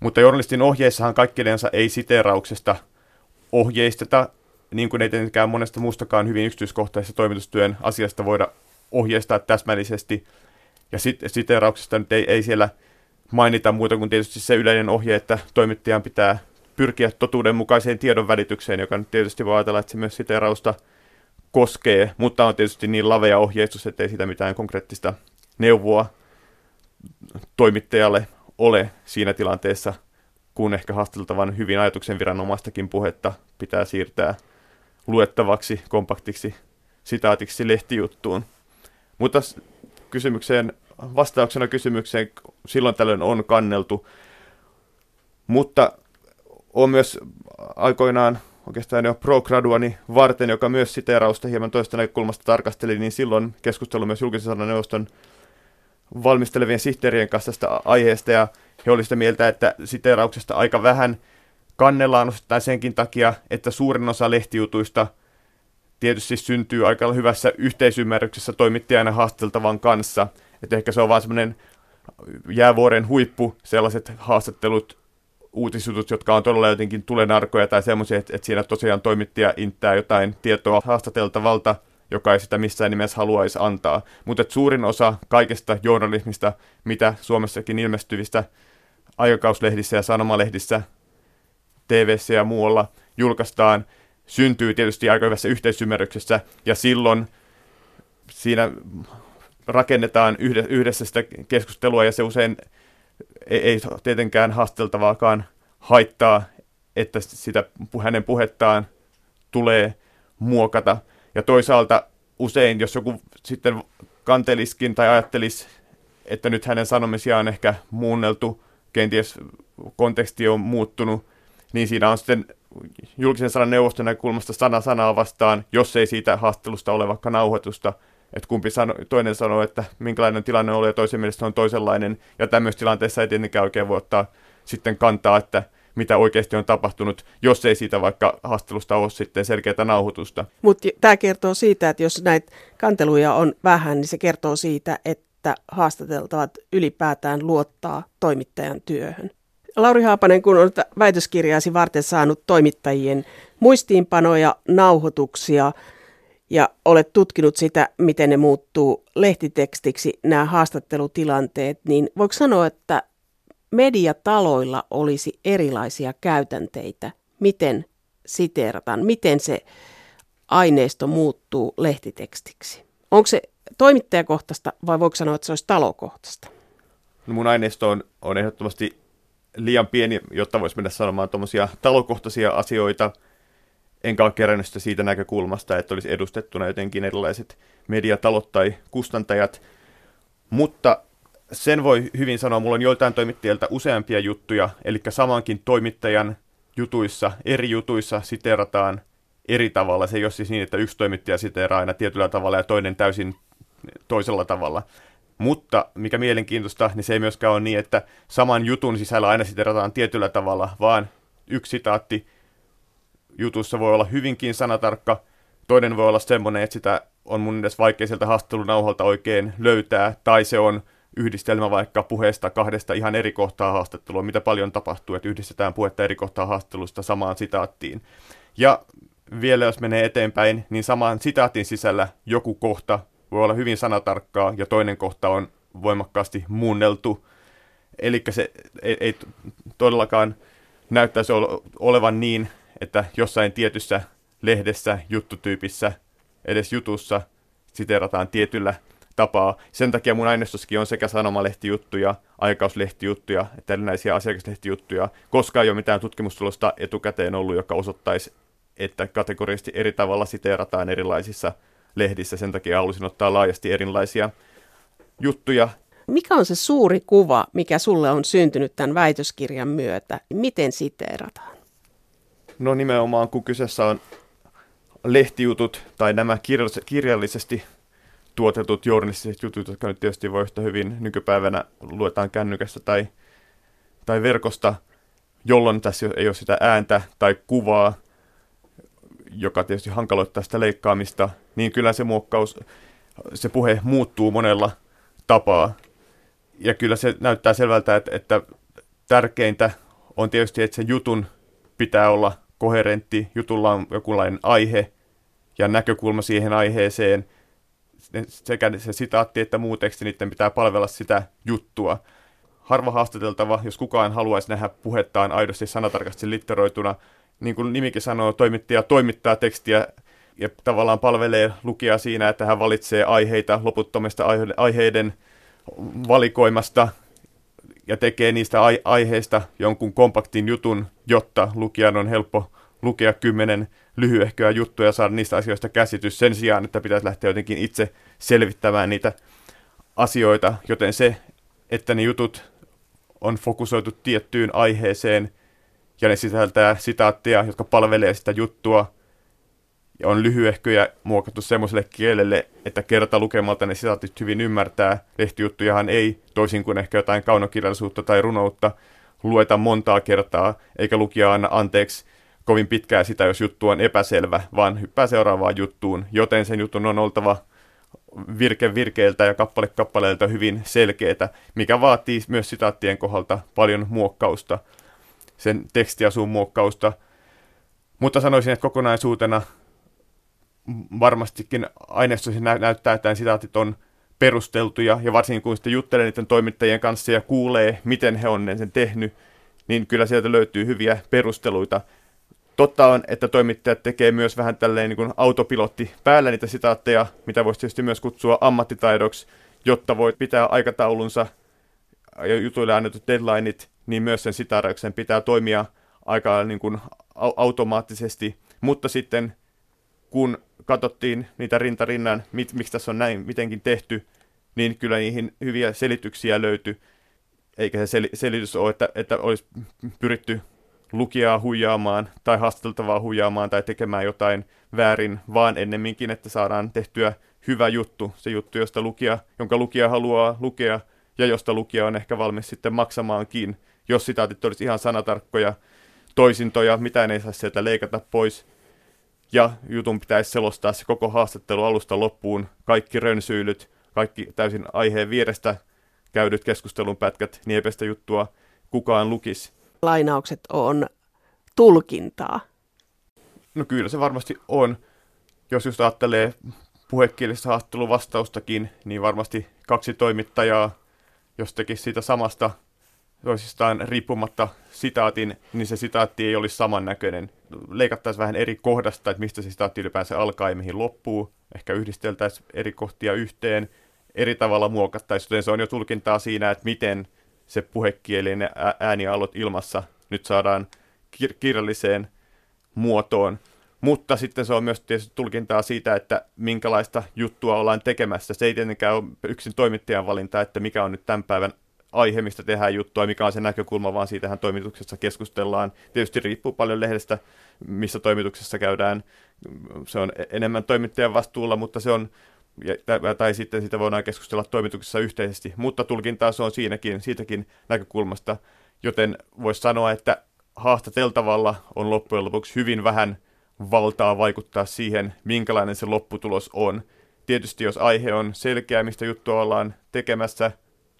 Mutta journalistin ohjeissahan kaikkinensa ei siteerauksesta ohjeisteta, niin kuin ei tietenkään monesta muustakaan hyvin yksityiskohtaisesta toimitustyön asiasta voida ohjeistaa täsmällisesti. Ja sit, siteerauksesta nyt ei, ei siellä mainita muuta kuin tietysti se yleinen ohje, että toimittajan pitää pyrkiä totuudenmukaiseen tiedon välitykseen, joka nyt tietysti voi ajatella, että se myös siteerausta koskee, mutta on tietysti niin lavea ohjeistus, ettei sitä mitään konkreettista neuvoa toimittajalle ole siinä tilanteessa, kun ehkä haasteltavan hyvin ajatuksen viranomaistakin puhetta pitää siirtää luettavaksi, kompaktiksi sitaatiksi lehtijuttuun. Mutta kysymykseen, vastauksena kysymykseen silloin tällöin on kanneltu, mutta on myös aikoinaan oikeastaan jo pro-graduani varten, joka myös siteerausta hieman toista näkökulmasta tarkasteli, niin silloin keskustelu myös julkisen sanan neuvoston valmistelevien sihteerien kanssa tästä aiheesta, ja he olivat sitä mieltä, että siteerauksesta aika vähän kannellaan osittain senkin takia, että suurin osa lehtijutuista tietysti syntyy aika hyvässä yhteisymmärryksessä toimittajana haasteltavan kanssa. Että ehkä se on vaan semmoinen jäävuoren huippu, sellaiset haastattelut, uutisjutut, jotka on todella jotenkin tulenarkoja tai semmoisia, että, että siinä tosiaan toimittaja inttää jotain tietoa haastateltavalta, joka ei sitä missään nimessä haluaisi antaa. Mutta suurin osa kaikesta journalismista, mitä Suomessakin ilmestyvistä aikakauslehdissä ja sanomalehdissä, tv ja muualla julkaistaan, syntyy tietysti aika hyvässä yhteisymmärryksessä, ja silloin siinä rakennetaan yhdessä sitä keskustelua, ja se usein ei, ei tietenkään haasteltavaakaan haittaa, että sitä hänen puhettaan tulee muokata. Ja toisaalta usein, jos joku sitten kanteliskin tai ajattelisi, että nyt hänen sanomisiaan on ehkä muunneltu, kenties konteksti on muuttunut, niin siinä on sitten julkisen sanan neuvoston näkökulmasta sana sanaa vastaan, jos ei siitä haastattelusta ole vaikka nauhoitusta, että kumpi sano, toinen sanoo, että minkälainen tilanne oli ja toisen mielestä on toisenlainen, ja tämmöisessä tilanteessa ei tietenkään oikein voi ottaa sitten kantaa, että mitä oikeasti on tapahtunut, jos ei siitä vaikka haastattelusta ole sitten selkeää nauhoitusta. Mutta tämä kertoo siitä, että jos näitä kanteluja on vähän, niin se kertoo siitä, että haastateltavat ylipäätään luottaa toimittajan työhön. Lauri Haapanen, kun olet väitöskirjaasi varten saanut toimittajien muistiinpanoja, nauhoituksia ja olet tutkinut sitä, miten ne muuttuu lehtitekstiksi, nämä haastattelutilanteet, niin voiko sanoa, että mediataloilla olisi erilaisia käytänteitä, miten siteerataan, miten se aineisto muuttuu lehtitekstiksi? Onko se toimittajakohtaista vai voiko sanoa, että se olisi talokohtaista? No mun aineisto on, on ehdottomasti liian pieni, jotta voisi mennä sanomaan tuommoisia talokohtaisia asioita, enkä ole kerännyt sitä siitä näkökulmasta, että olisi edustettuna jotenkin erilaiset mediatalot tai kustantajat. Mutta sen voi hyvin sanoa, mulla on joiltain toimittajilta useampia juttuja, eli samankin toimittajan jutuissa, eri jutuissa siterataan eri tavalla. Se ei ole siis niin, että yksi toimittaja siteraa aina tietyllä tavalla ja toinen täysin toisella tavalla. Mutta mikä mielenkiintoista, niin se ei myöskään ole niin, että saman jutun sisällä aina siterataan tietyllä tavalla, vaan yksi sitaatti jutussa voi olla hyvinkin sanatarkka, toinen voi olla semmoinen, että sitä on mun edes vaikea sieltä haastattelunauhalta oikein löytää, tai se on yhdistelmä vaikka puheesta kahdesta ihan eri kohtaa haastattelua, mitä paljon tapahtuu, että yhdistetään puhetta eri kohtaa haastattelusta samaan sitaattiin. Ja vielä jos menee eteenpäin, niin samaan sitaatin sisällä joku kohta voi olla hyvin sanatarkkaa ja toinen kohta on voimakkaasti muunneltu. Eli se ei, ei todellakaan näyttäisi olevan niin, että jossain tietyssä lehdessä, juttutyypissä, edes jutussa siterataan tietyllä tapaa. Sen takia mun aineistossakin on sekä sanomalehtijuttuja, aikauslehti-juttuja, että erinäisiä asiakaslehtijuttuja, koska ei ole mitään tutkimustulosta etukäteen ollut, joka osoittaisi, että kategorisesti eri tavalla siteerataan erilaisissa lehdissä. Sen takia halusin ottaa laajasti erilaisia juttuja. Mikä on se suuri kuva, mikä sulle on syntynyt tämän väitöskirjan myötä? Miten siteerataan? No nimenomaan, kun kyseessä on lehtijutut tai nämä kirjallisesti tuotetut journalistiset jutut, jotka nyt tietysti voi yhtä hyvin nykypäivänä luetaan kännykästä tai, tai verkosta, jolloin tässä ei ole sitä ääntä tai kuvaa, joka tietysti hankaloittaa sitä leikkaamista, niin kyllä se muokkaus, se puhe muuttuu monella tapaa. Ja kyllä se näyttää selvältä, että, että tärkeintä on tietysti, että se jutun pitää olla koherentti, jutulla on jokinlainen aihe ja näkökulma siihen aiheeseen. Sekä se sitaatti että muu teksti, niiden pitää palvella sitä juttua. Harva haastateltava, jos kukaan haluaisi nähdä puhettaan aidosti sanatarkasti litteroituna, niin kuin nimikin sanoo, toimittaja toimittaa tekstiä ja tavallaan palvelee lukijaa siinä, että hän valitsee aiheita loputtomista aiheiden valikoimasta ja tekee niistä ai- aiheista jonkun kompaktin jutun, jotta lukijan on helppo lukea kymmenen lyhyehköä juttuja ja saada niistä asioista käsitys sen sijaan, että pitäisi lähteä jotenkin itse selvittämään niitä asioita, joten se, että ne jutut on fokusoitu tiettyyn aiheeseen ja ne sisältää sitaatteja, jotka palvelee sitä juttua ja on lyhyehköjä muokattu semmoiselle kielelle, että kerta lukemalta ne sitaatit hyvin ymmärtää. Lehtijuttujahan ei, toisin kuin ehkä jotain kaunokirjallisuutta tai runoutta, lueta montaa kertaa, eikä lukija anna anteeksi kovin pitkää sitä, jos juttu on epäselvä, vaan hyppää seuraavaan juttuun, joten sen jutun on oltava virke virkeiltä ja kappale kappaleelta hyvin selkeätä, mikä vaatii myös sitaattien kohdalta paljon muokkausta, sen tekstiasun muokkausta. Mutta sanoisin, että kokonaisuutena varmastikin aineistosi nä- näyttää, että sitaatit on perusteltuja, ja varsinkin kun sitten juttelee niiden toimittajien kanssa ja kuulee, miten he on sen tehnyt, niin kyllä sieltä löytyy hyviä perusteluita. Totta on, että toimittajat tekee myös vähän tälleen niin kuin autopilotti päällä niitä sitaatteja, mitä voisi tietysti myös kutsua ammattitaidoksi, jotta voit pitää aikataulunsa ja jutuille annetut deadlineit, niin myös sen sitaarauksen pitää toimia aika niin kuin automaattisesti, mutta sitten kun katsottiin niitä rintarinnan, mit, miksi tässä on näin mitenkin tehty, niin kyllä niihin hyviä selityksiä löytyi. Eikä se sel- selitys ole, että, että olisi pyritty lukijaa huijaamaan tai haasteltavaa huijaamaan tai tekemään jotain väärin, vaan ennemminkin, että saadaan tehtyä hyvä juttu, se juttu, josta lukija, jonka lukija haluaa lukea ja josta lukija on ehkä valmis sitten maksamaankin, jos sitaatit olisi ihan sanatarkkoja toisintoja, mitä ei saa sieltä leikata pois, ja jutun pitäisi selostaa se koko haastattelu alusta loppuun, kaikki rönsyilyt, kaikki täysin aiheen vierestä käydyt keskustelun pätkät, eipä juttua kukaan lukisi. Lainaukset on tulkintaa. No kyllä se varmasti on. Jos just ajattelee puhekielistä haastattelun vastaustakin, niin varmasti kaksi toimittajaa, jos tekisi siitä samasta toisistaan riippumatta sitaatin, niin se sitaatti ei olisi samannäköinen. Leikattaisiin vähän eri kohdasta, että mistä se sitaatti ylipäänsä alkaa ja mihin loppuu. Ehkä yhdisteltäisiin eri kohtia yhteen, eri tavalla muokattaisiin, joten se on jo tulkintaa siinä, että miten se puhekielinen äänialot ilmassa nyt saadaan kir- kirjalliseen muotoon. Mutta sitten se on myös tietysti tulkintaa siitä, että minkälaista juttua ollaan tekemässä. Se ei tietenkään ole yksin toimittajan valinta, että mikä on nyt tämän päivän aihe, mistä tehdään juttua, mikä on se näkökulma, vaan siitähän toimituksessa keskustellaan. Tietysti riippuu paljon lehdestä, missä toimituksessa käydään. Se on enemmän toimittajan vastuulla, mutta se on, tai sitten sitä voidaan keskustella toimituksessa yhteisesti, mutta tulkintaa se on siinäkin, siitäkin näkökulmasta, joten voisi sanoa, että haastateltavalla on loppujen lopuksi hyvin vähän valtaa vaikuttaa siihen, minkälainen se lopputulos on. Tietysti jos aihe on selkeä, mistä juttua ollaan tekemässä,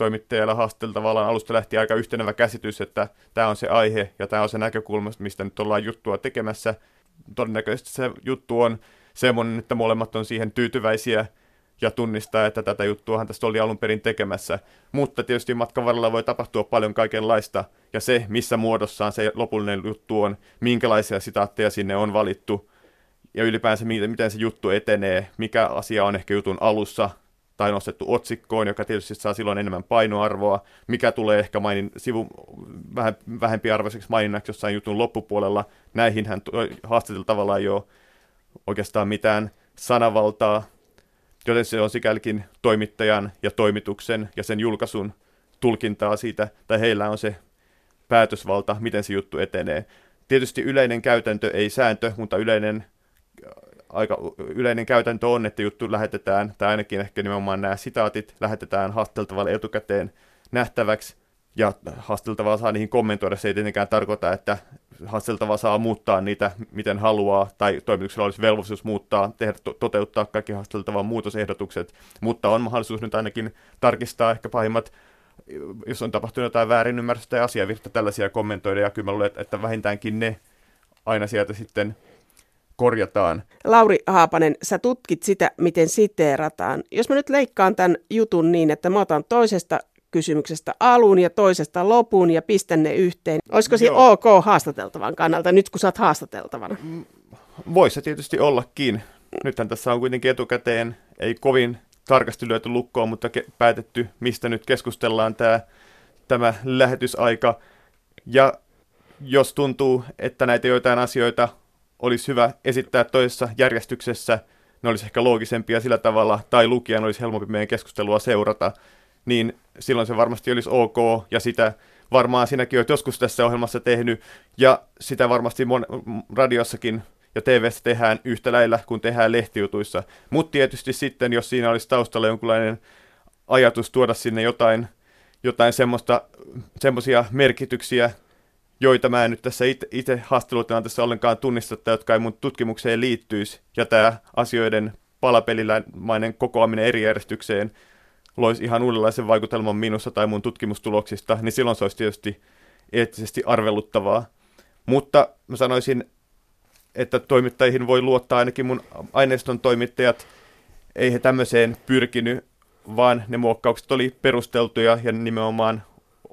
toimittajalla haasteltavalla alusta lähti aika yhtenevä käsitys, että tämä on se aihe ja tämä on se näkökulma, mistä nyt ollaan juttua tekemässä. Todennäköisesti se juttu on semmoinen, että molemmat on siihen tyytyväisiä ja tunnistaa, että tätä juttuahan tästä oli alun perin tekemässä. Mutta tietysti matkan varrella voi tapahtua paljon kaikenlaista, ja se, missä muodossaan se lopullinen juttu on, minkälaisia sitaatteja sinne on valittu, ja ylipäänsä miten se juttu etenee, mikä asia on ehkä jutun alussa, tai nostettu otsikkoon, joka tietysti saa silloin enemmän painoarvoa, mikä tulee ehkä mainin, sivu, vähän, vähempiarvoiseksi maininnaksi jossain jutun loppupuolella. Näihinhän haastateltavalla tavallaan ei ole oikeastaan mitään sanavaltaa, joten se on sikälikin toimittajan ja toimituksen ja sen julkaisun tulkintaa siitä, tai heillä on se päätösvalta, miten se juttu etenee. Tietysti yleinen käytäntö, ei sääntö, mutta yleinen aika yleinen käytäntö on, että juttu lähetetään, tai ainakin ehkä nimenomaan nämä sitaatit lähetetään haasteltavalle etukäteen nähtäväksi, ja haasteltavaa saa niihin kommentoida. Se ei tietenkään tarkoita, että haasteltava saa muuttaa niitä miten haluaa, tai toimituksella olisi velvollisuus muuttaa, tehdä, to- toteuttaa kaikki haasteltavan muutosehdotukset, mutta on mahdollisuus nyt ainakin tarkistaa ehkä pahimmat jos on tapahtunut jotain väärinymmärrystä tai asiavirta, tällaisia kommentoida, ja kyllä mä luulen, että vähintäänkin ne aina sieltä sitten korjataan. Lauri Haapanen, sä tutkit sitä, miten siteerataan. Jos mä nyt leikkaan tämän jutun niin, että mä otan toisesta kysymyksestä alun ja toisesta lopun ja pistän ne yhteen. Olisiko se ok haastateltavan kannalta nyt, kun sä oot haastateltavana? Mm, Voisi se tietysti ollakin. Nythän tässä on kuitenkin etukäteen, ei kovin tarkasti lyöty lukkoon, mutta ke- päätetty, mistä nyt keskustellaan tämä tämä lähetysaika. Ja jos tuntuu, että näitä joitain asioita olisi hyvä esittää toisessa järjestyksessä, ne olisi ehkä loogisempia sillä tavalla, tai lukijan olisi helpompi meidän keskustelua seurata, niin silloin se varmasti olisi ok, ja sitä varmaan sinäkin olet joskus tässä ohjelmassa tehnyt, ja sitä varmasti mon- radiossakin ja tv tehdään yhtä lailla kuin tehdään lehtijutuissa. Mutta tietysti sitten, jos siinä olisi taustalla jonkunlainen ajatus tuoda sinne jotain, jotain semmoista, semmoisia merkityksiä, joita mä en nyt tässä itse haastattelutilanteessa ollenkaan tunnista, jotka ei mun tutkimukseen liittyisi, ja tämä asioiden palapeliläinen kokoaminen eri järjestykseen loisi ihan uudenlaisen vaikutelman minussa tai mun tutkimustuloksista, niin silloin se olisi tietysti eettisesti arveluttavaa. Mutta mä sanoisin, että toimittajiin voi luottaa ainakin mun aineiston toimittajat, ei he tämmöiseen pyrkinyt, vaan ne muokkaukset oli perusteltuja ja nimenomaan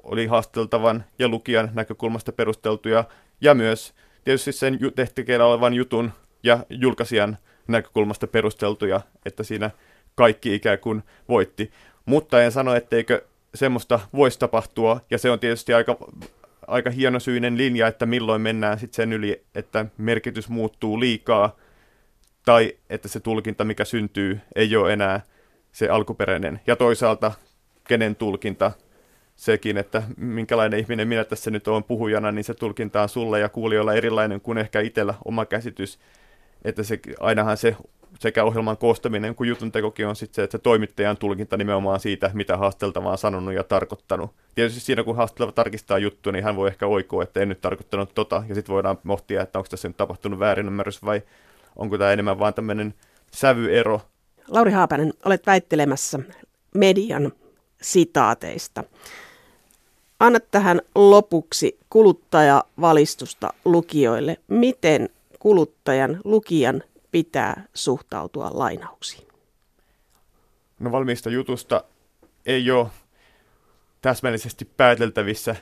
oli haasteltavan ja lukijan näkökulmasta perusteltuja ja myös tietysti sen tehtäkeellä olevan jutun ja julkaisijan näkökulmasta perusteltuja, että siinä kaikki ikään kuin voitti. Mutta en sano, etteikö semmoista voisi tapahtua, ja se on tietysti aika, aika hienosyinen linja, että milloin mennään sitten sen yli, että merkitys muuttuu liikaa, tai että se tulkinta, mikä syntyy, ei ole enää se alkuperäinen. Ja toisaalta, kenen tulkinta sekin, että minkälainen ihminen minä tässä nyt olen puhujana, niin se tulkinta on sulle ja kuulijoilla erilainen kuin ehkä itsellä oma käsitys. Että se, ainahan se sekä ohjelman koostaminen kuin jutun tekokin on sitten se, että se toimittajan tulkinta nimenomaan siitä, mitä haasteltava on sanonut ja tarkoittanut. Tietysti siinä, kun haasteltava tarkistaa juttu, niin hän voi ehkä oikoa, että en nyt tarkoittanut tota, ja sitten voidaan mohtia, että onko tässä nyt tapahtunut väärinymmärrys vai onko tämä enemmän vaan tämmöinen sävyero. Lauri Haapanen, olet väittelemässä median sitaateista. Anna tähän lopuksi kuluttajavalistusta lukijoille. Miten kuluttajan, lukijan pitää suhtautua lainauksiin? No valmiista jutusta ei ole täsmällisesti pääteltävissä,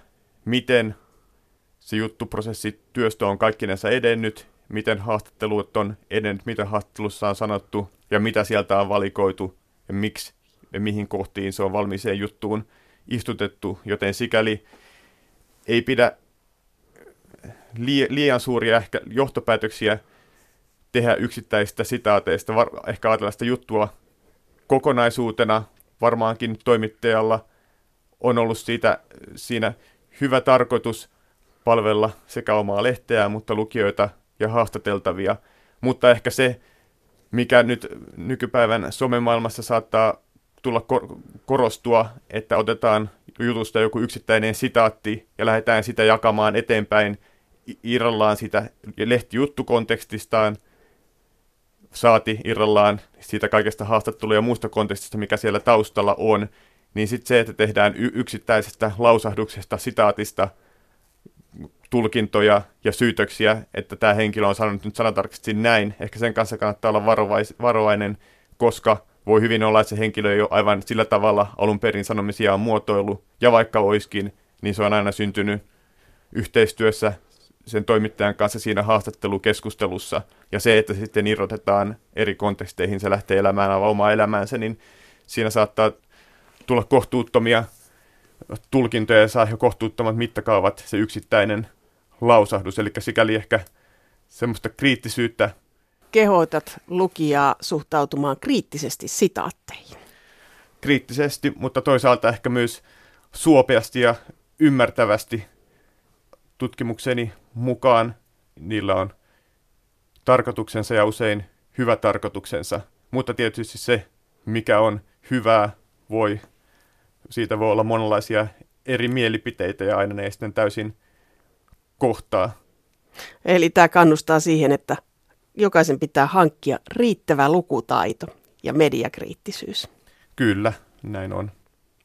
miten se juttuprosessi työstö on kaikkinensa edennyt, miten haastattelut on edennyt, mitä haastattelussa on sanottu ja mitä sieltä on valikoitu ja miksi ja mihin kohtiin se on valmiiseen juttuun istutettu, joten sikäli ei pidä liian suuria ehkä johtopäätöksiä tehdä yksittäisistä sitaateista, var, ehkä ajatella sitä juttua kokonaisuutena. Varmaankin toimittajalla on ollut siitä, siinä hyvä tarkoitus palvella sekä omaa lehteä, mutta lukijoita ja haastateltavia. Mutta ehkä se, mikä nyt nykypäivän somemaailmassa saattaa tulla kor- korostua, että otetaan jutusta joku yksittäinen sitaatti ja lähdetään sitä jakamaan eteenpäin irrallaan sitä lehtijuttukontekstistaan, saati irrallaan siitä kaikesta haastattelua ja muusta kontekstista, mikä siellä taustalla on, niin sitten se, että tehdään y- yksittäisestä lausahduksesta, sitaatista tulkintoja ja syytöksiä, että tämä henkilö on sanonut nyt sanatarkasti näin, ehkä sen kanssa kannattaa olla varovais- varovainen, koska voi hyvin olla, että se henkilö ei ole aivan sillä tavalla alun perin sanomisiaan muotoilu, ja vaikka olisikin, niin se on aina syntynyt yhteistyössä sen toimittajan kanssa siinä haastattelukeskustelussa. Ja se, että sitten irrotetaan eri konteksteihin, se lähtee elämään aivan omaa elämäänsä, niin siinä saattaa tulla kohtuuttomia tulkintoja ja saa jo kohtuuttomat mittakaavat se yksittäinen lausahdus. Eli sikäli ehkä semmoista kriittisyyttä. Kehoitat lukijaa suhtautumaan kriittisesti sitaatteihin. Kriittisesti, mutta toisaalta ehkä myös suopeasti ja ymmärtävästi tutkimukseni mukaan niillä on tarkoituksensa ja usein hyvä tarkoituksensa, mutta tietysti se, mikä on hyvää, voi, siitä voi olla monenlaisia eri mielipiteitä ja aina ne ei sitten täysin kohtaa. Eli tämä kannustaa siihen, että jokaisen pitää hankkia riittävä lukutaito ja mediakriittisyys. Kyllä, näin on.